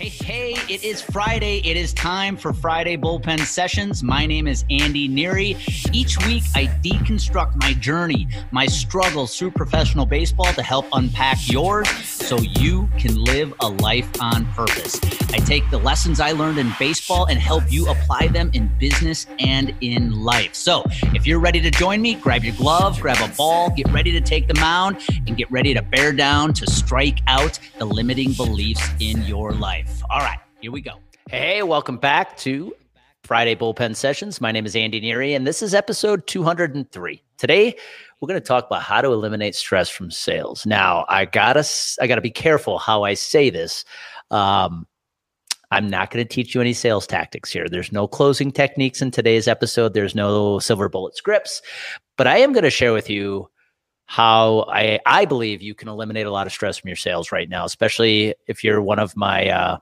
Hey, hey, it is Friday. It is time for Friday Bullpen Sessions. My name is Andy Neary. Each week, I deconstruct my journey, my struggles through professional baseball to help unpack yours so you can live a life on purpose. I take the lessons I learned in baseball and help you apply them in business and in life. So if you're ready to join me, grab your glove, grab a ball, get ready to take the mound, and get ready to bear down to strike out the limiting beliefs in your life. All right, here we go. Hey, welcome back to Friday Bullpen Sessions. My name is Andy Neary, and this is episode 203. Today, we're going to talk about how to eliminate stress from sales. Now, I gotta, I gotta be careful how I say this. Um, I'm not going to teach you any sales tactics here. There's no closing techniques in today's episode. There's no silver bullet scripts, but I am going to share with you how I I believe you can eliminate a lot of stress from your sales right now, especially if you're one of my uh,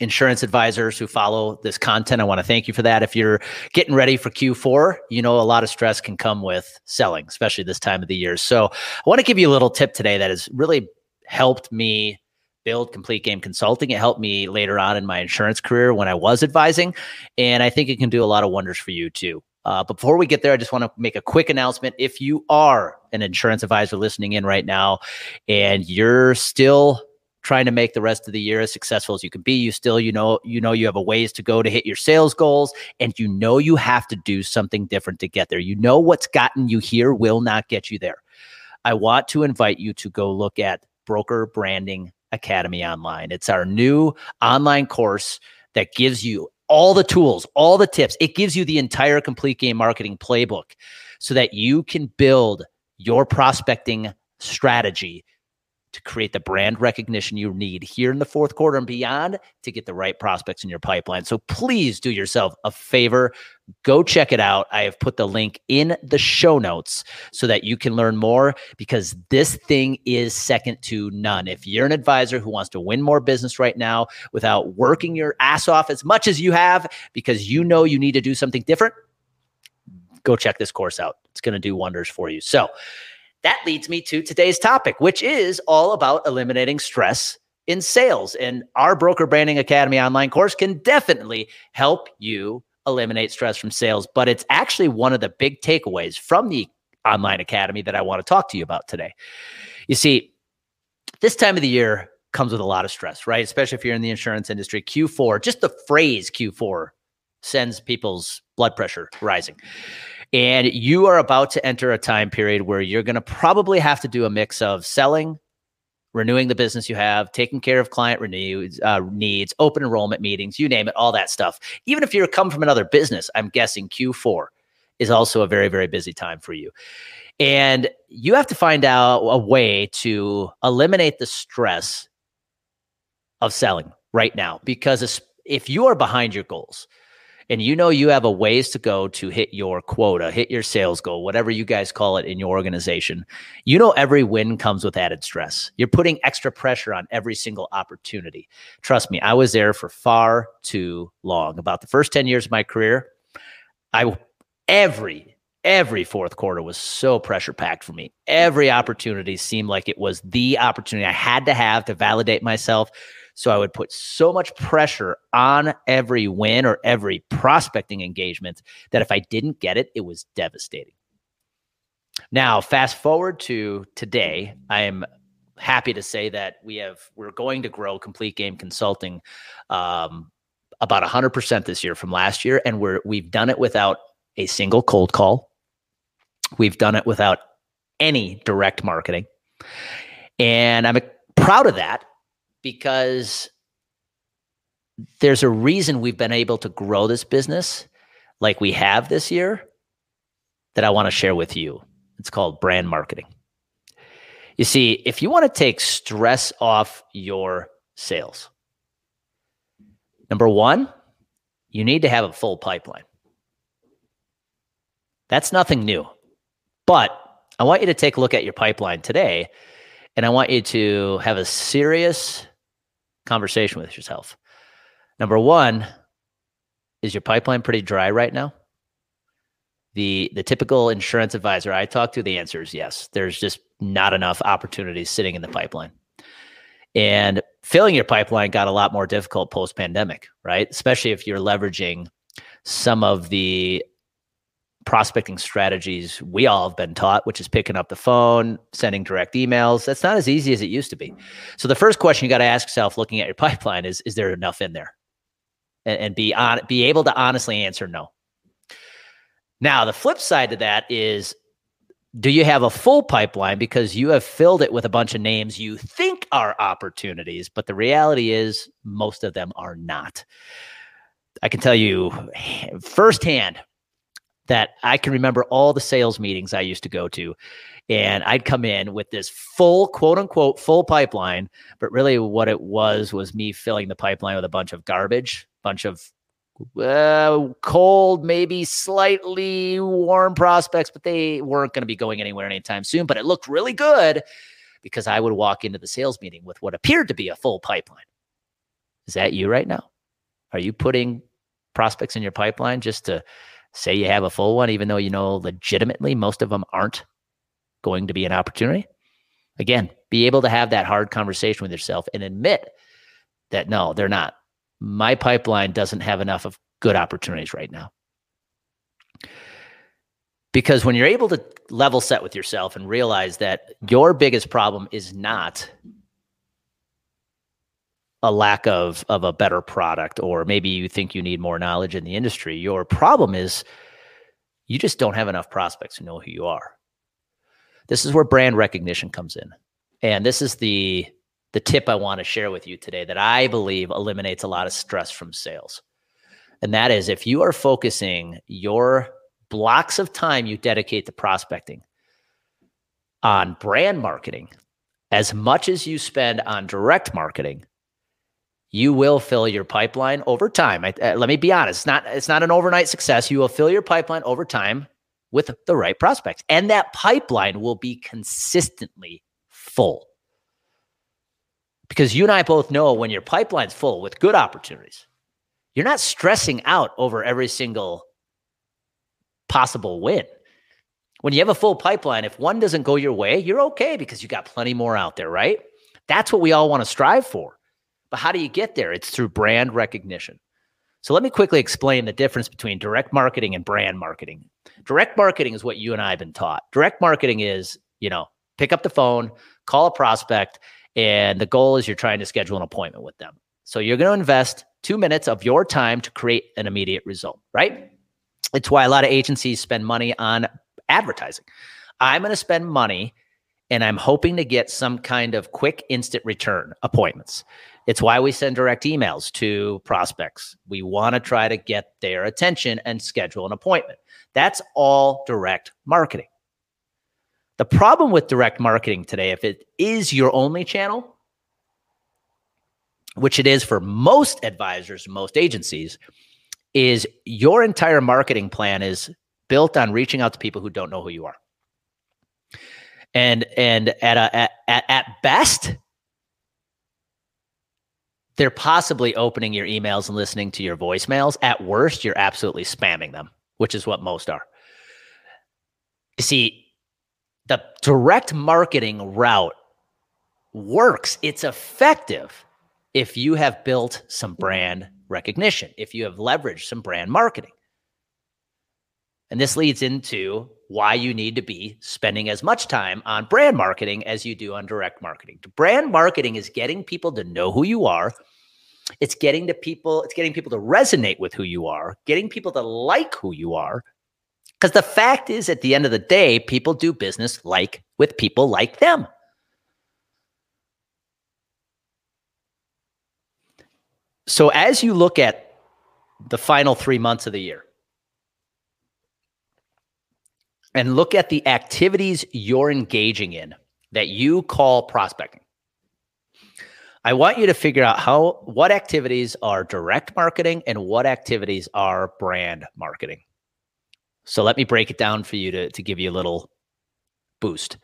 insurance advisors who follow this content. I want to thank you for that. If you're getting ready for Q4, you know a lot of stress can come with selling, especially this time of the year. So I want to give you a little tip today that has really helped me build complete game consulting. It helped me later on in my insurance career when I was advising. And I think it can do a lot of wonders for you too. Uh, before we get there, I just want to make a quick announcement. If you are an insurance advisor listening in right now and you're still trying to make the rest of the year as successful as you can be, you still, you know, you know you have a ways to go to hit your sales goals and you know you have to do something different to get there. You know what's gotten you here will not get you there. I want to invite you to go look at Broker Branding Academy online. It's our new online course that gives you all the tools, all the tips. It gives you the entire complete game marketing playbook so that you can build your prospecting strategy to create the brand recognition you need here in the fourth quarter and beyond to get the right prospects in your pipeline. So please do yourself a favor. Go check it out. I have put the link in the show notes so that you can learn more because this thing is second to none. If you're an advisor who wants to win more business right now without working your ass off as much as you have because you know you need to do something different, go check this course out. It's going to do wonders for you. So, that leads me to today's topic, which is all about eliminating stress in sales. And our Broker Branding Academy online course can definitely help you eliminate stress from sales. But it's actually one of the big takeaways from the online academy that I want to talk to you about today. You see, this time of the year comes with a lot of stress, right? Especially if you're in the insurance industry. Q4, just the phrase Q4 sends people's blood pressure rising. And you are about to enter a time period where you're going to probably have to do a mix of selling, renewing the business you have, taking care of client renews, uh, needs, open enrollment meetings, you name it, all that stuff. Even if you're come from another business, I'm guessing Q4 is also a very, very busy time for you. And you have to find out a way to eliminate the stress of selling right now because if you are behind your goals, and you know you have a ways to go to hit your quota, hit your sales goal, whatever you guys call it in your organization, you know every win comes with added stress. You're putting extra pressure on every single opportunity. Trust me, I was there for far too long. About the first 10 years of my career, I every every fourth quarter was so pressure packed for me. Every opportunity seemed like it was the opportunity I had to have to validate myself, so I would put so much pressure on every win or every prospecting engagement that if I didn't get it, it was devastating. Now, fast forward to today, I am happy to say that we have we're going to grow complete game consulting um, about 100% this year from last year and we're we've done it without a single cold call we've done it without any direct marketing and i'm proud of that because there's a reason we've been able to grow this business like we have this year that I want to share with you. It's called brand marketing. You see, if you want to take stress off your sales, number one, you need to have a full pipeline. That's nothing new. But I want you to take a look at your pipeline today, and I want you to have a serious conversation with yourself. Number one, is your pipeline pretty dry right now? The the typical insurance advisor I talk to, the answer is yes. There's just not enough opportunities sitting in the pipeline. And filling your pipeline got a lot more difficult post pandemic, right? Especially if you're leveraging some of the prospecting strategies we all have been taught, which is picking up the phone, sending direct emails. That's not as easy as it used to be. So the first question you got to ask yourself looking at your pipeline is is there enough in there? And, and be on be able to honestly answer no. Now, the flip side to that is do you have a full pipeline because you have filled it with a bunch of names you think are opportunities, but the reality is most of them are not. I can tell you firsthand that I can remember all the sales meetings I used to go to. And I'd come in with this full, quote unquote, full pipeline. But really, what it was was me filling the pipeline with a bunch of garbage, bunch of uh, cold, maybe slightly warm prospects, but they weren't going to be going anywhere anytime soon. But it looked really good because I would walk into the sales meeting with what appeared to be a full pipeline. Is that you right now? Are you putting prospects in your pipeline just to say you have a full one, even though you know legitimately most of them aren't going to be an opportunity. Again, be able to have that hard conversation with yourself and admit that no, they're not. My pipeline doesn't have enough of good opportunities right now. Because when you're able to level set with yourself and realize that your biggest problem is not a lack of of a better product or maybe you think you need more knowledge in the industry. Your problem is you just don't have enough prospects who know who you are. This is where brand recognition comes in. And this is the the tip i want to share with you today that i believe eliminates a lot of stress from sales. And that is if you are focusing your blocks of time you dedicate to prospecting on brand marketing as much as you spend on direct marketing you will fill your pipeline over time. I, uh, let me be honest, it's not it's not an overnight success. You will fill your pipeline over time with the right prospects, and that pipeline will be consistently full. Because you and I both know when your pipeline's full with good opportunities, you're not stressing out over every single possible win. When you have a full pipeline, if one doesn't go your way, you're okay because you got plenty more out there, right? That's what we all want to strive for. But how do you get there? It's through brand recognition. So let me quickly explain the difference between direct marketing and brand marketing. Direct marketing is what you and I have been taught. Direct marketing is, you know, pick up the phone, call a prospect, and the goal is you're trying to schedule an appointment with them. So you're going to invest two minutes of your time to create an immediate result, right? It's why a lot of agencies spend money on advertising. I'm going to spend money and I'm hoping to get some kind of quick instant return appointments. It's why we send direct emails to prospects. We want to try to get their attention and schedule an appointment. That's all direct marketing. The problem with direct marketing today, if it is your only channel, which it is for most advisors, most agencies, is your entire marketing plan is built on reaching out to people who don't know who you are and and at a at, at, at best they're possibly opening your emails and listening to your voicemails. At worst you're absolutely spamming them which is what most are. You see the direct marketing route works. It's effective if you have built some brand recognition if you have leveraged some brand marketing. And this leads into why you need to be spending as much time on brand marketing as you do on direct marketing. Brand marketing is getting people to know who you are. It's getting to people, it's getting people to resonate with who you are, getting people to like who you are. Because the fact is, at the end of the day, people do business like with people like them. So as you look at the final three months of the year, and look at the activities you're engaging in that you call prospecting. I want you to figure out how what activities are direct marketing and what activities are brand marketing. So let me break it down for you to, to give you a little boost.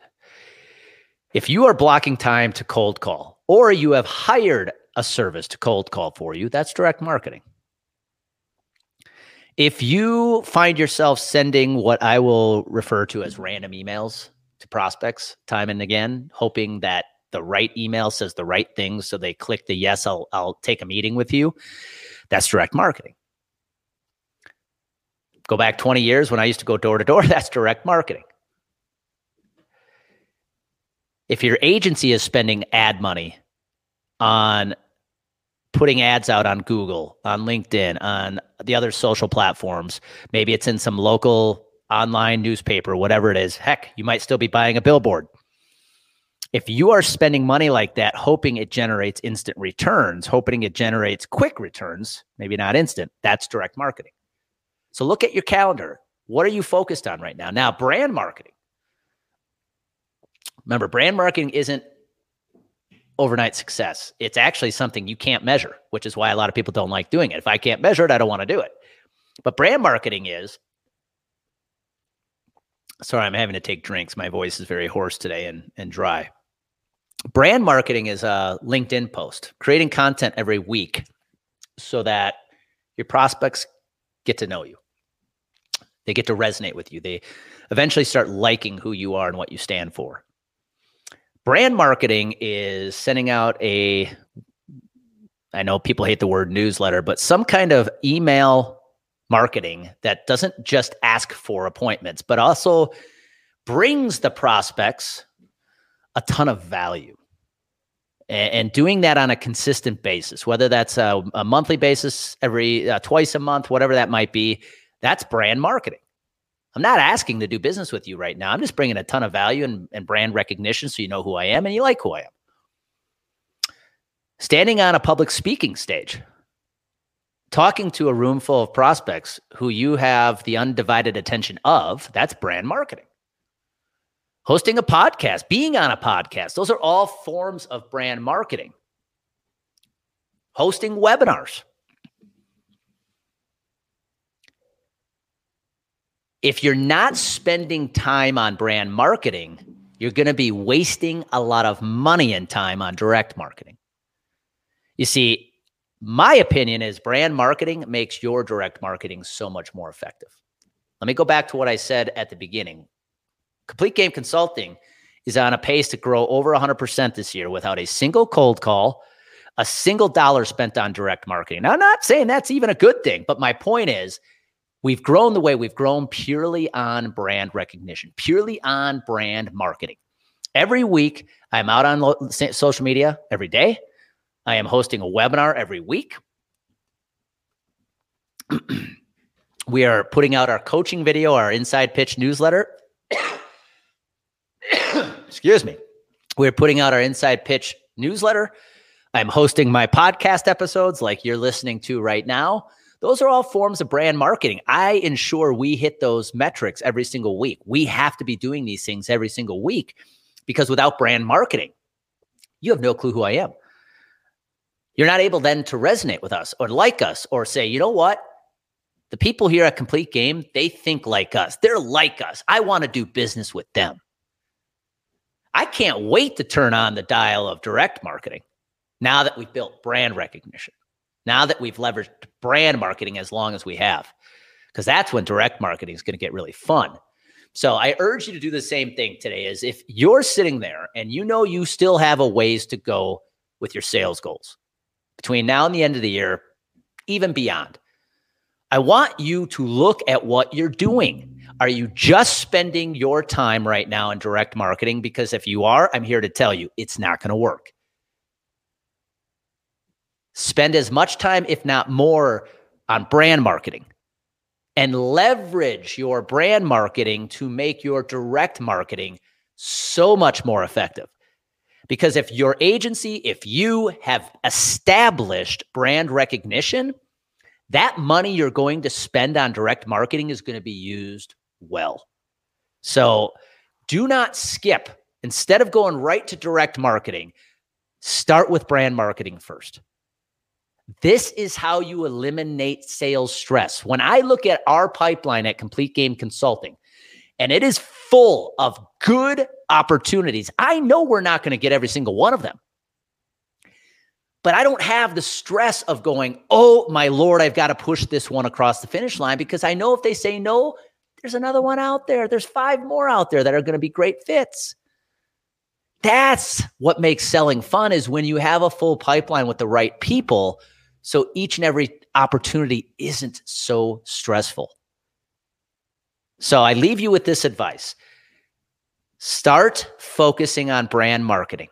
If you are blocking time to cold call, or you have hired a service to cold call for you, that's direct marketing. If you find yourself sending what I will refer to as random emails to prospects time and again, hoping that the right email says the right things. So they click the yes, I'll, I'll take a meeting with you. That's direct marketing. Go back 20 years when I used to go door to door, that's direct marketing. If your agency is spending ad money on putting ads out on Google, on LinkedIn, on the other social platforms, maybe it's in some local online newspaper, whatever it is, heck, you might still be buying a billboard. If you are spending money like that, hoping it generates instant returns, hoping it generates quick returns, maybe not instant, that's direct marketing. So look at your calendar. What are you focused on right now? Now, brand marketing. Remember, brand marketing isn't overnight success. It's actually something you can't measure, which is why a lot of people don't like doing it. If I can't measure it, I don't want to do it. But brand marketing is sorry, I'm having to take drinks. My voice is very hoarse today and, and dry. Brand marketing is a LinkedIn post, creating content every week so that your prospects get to know you. They get to resonate with you. They eventually start liking who you are and what you stand for. Brand marketing is sending out a, I know people hate the word newsletter, but some kind of email marketing that doesn't just ask for appointments, but also brings the prospects a ton of value. And, doing that on a consistent basis, whether that's a, a monthly basis, every uh, twice a month, whatever that might be, that's brand marketing. I'm not asking to do business with you right now. I'm just bringing a ton of value and, and brand recognition so you know who I am and you like who I am. Standing on a public speaking stage, talking to a room full of prospects who you have the undivided attention of, that's brand marketing. Hosting a podcast, being on a podcast, those are all forms of brand marketing. Hosting webinars. If you're not spending time on brand marketing, you're going to be wasting a lot of money and time on direct marketing. You see, my opinion is brand marketing makes your direct marketing so much more effective. Let me go back to what I said at the beginning. Complete Game Consulting is on a pace to grow over 100% this year without a single cold call, a single dollar spent on direct marketing. Now, I'm not saying that's even a good thing, but my point is we've grown the way we've grown purely on brand recognition, purely on brand marketing. Every week, I'm out on social media every day. I am hosting a webinar every week. we are putting out our coaching video, our inside pitch newsletter. Excuse me. We're putting out our inside pitch newsletter. I'm hosting my podcast episodes like you're listening to right now. Those are all forms of brand marketing. I ensure we hit those metrics every single week. We have to be doing these things every single week because without brand marketing, you have no clue who I am. You're not able then to resonate with us or like us or say, you know what? The people here at Complete Game, they think like us. They're like us. I want to do business with them. I can't wait to turn on the dial of direct marketing now that we've built brand recognition, now that we've leveraged brand marketing as long as we have, because that's when direct marketing is going to get really fun. So I urge you to do the same thing today is if you're sitting there and you know you still have a ways to go with your sales goals between now and the end of the year, even beyond. I want you to look at what you're doing. Are you just spending your time right now in direct marketing? Because if you are, I'm here to tell you it's not going to work. Spend as much time, if not more, on brand marketing and leverage your brand marketing to make your direct marketing so much more effective. Because if your agency, if you have established brand recognition, that money you're going to spend on direct marketing is going to be used well. So do not skip. Instead of going right to direct marketing, start with brand marketing first. This is how you eliminate sales stress. When I look at our pipeline at Complete Game Consulting, and it is full of good opportunities. I know we're not going to get every single one of them. But I don't have the stress of going, oh, my Lord, I've got to push this one across the finish line because I know if they say no, there's another one out there. There's five more out there that are going to be great fits. That's what makes selling fun is when you have a full pipeline with the right people. So each and every opportunity isn't so stressful. So I leave you with this advice start focusing on brand marketing.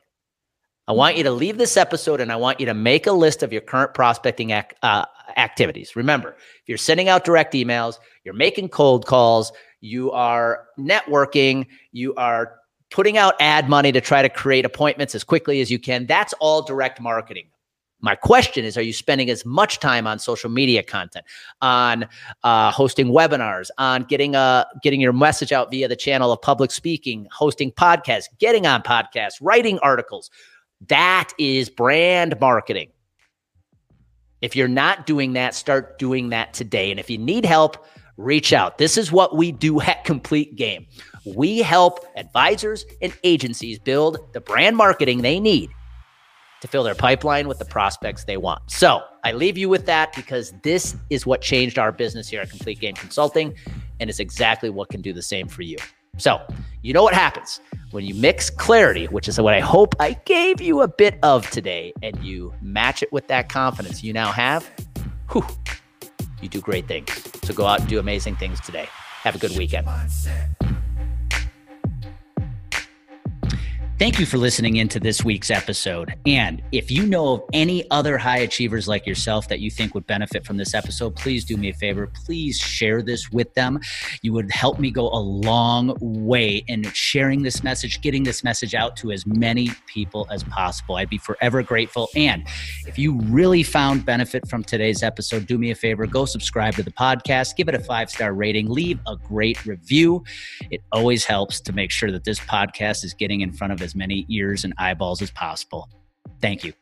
I want you to leave this episode and I want you to make a list of your current prospecting ac- uh, activities. Remember, if you're sending out direct emails, you're making cold calls, you are networking, you are putting out ad money to try to create appointments as quickly as you can, that's all direct marketing. My question is Are you spending as much time on social media content, on uh, hosting webinars, on getting, uh, getting your message out via the channel of public speaking, hosting podcasts, getting on podcasts, writing articles? That is brand marketing. If you're not doing that, start doing that today. And if you need help, reach out. This is what we do at Complete Game. We help advisors and agencies build the brand marketing they need to fill their pipeline with the prospects they want. So I leave you with that because this is what changed our business here at Complete Game Consulting, and it's exactly what can do the same for you. So, you know what happens when you mix clarity, which is what I hope I gave you a bit of today, and you match it with that confidence you now have. Whew, you do great things. So go out and do amazing things today. Have a good weekend. Thank you for listening into this week's episode. And if you know of any other high achievers like yourself that you think would benefit from this episode, please do me a favor. Please share this with them. You would help me go a long way in sharing this message, getting this message out to as many people as possible. I'd be forever grateful. And if you really found benefit from today's episode, do me a favor go subscribe to the podcast, give it a five star rating, leave a great review. It always helps to make sure that this podcast is getting in front of as many ears and eyeballs as possible. Thank you.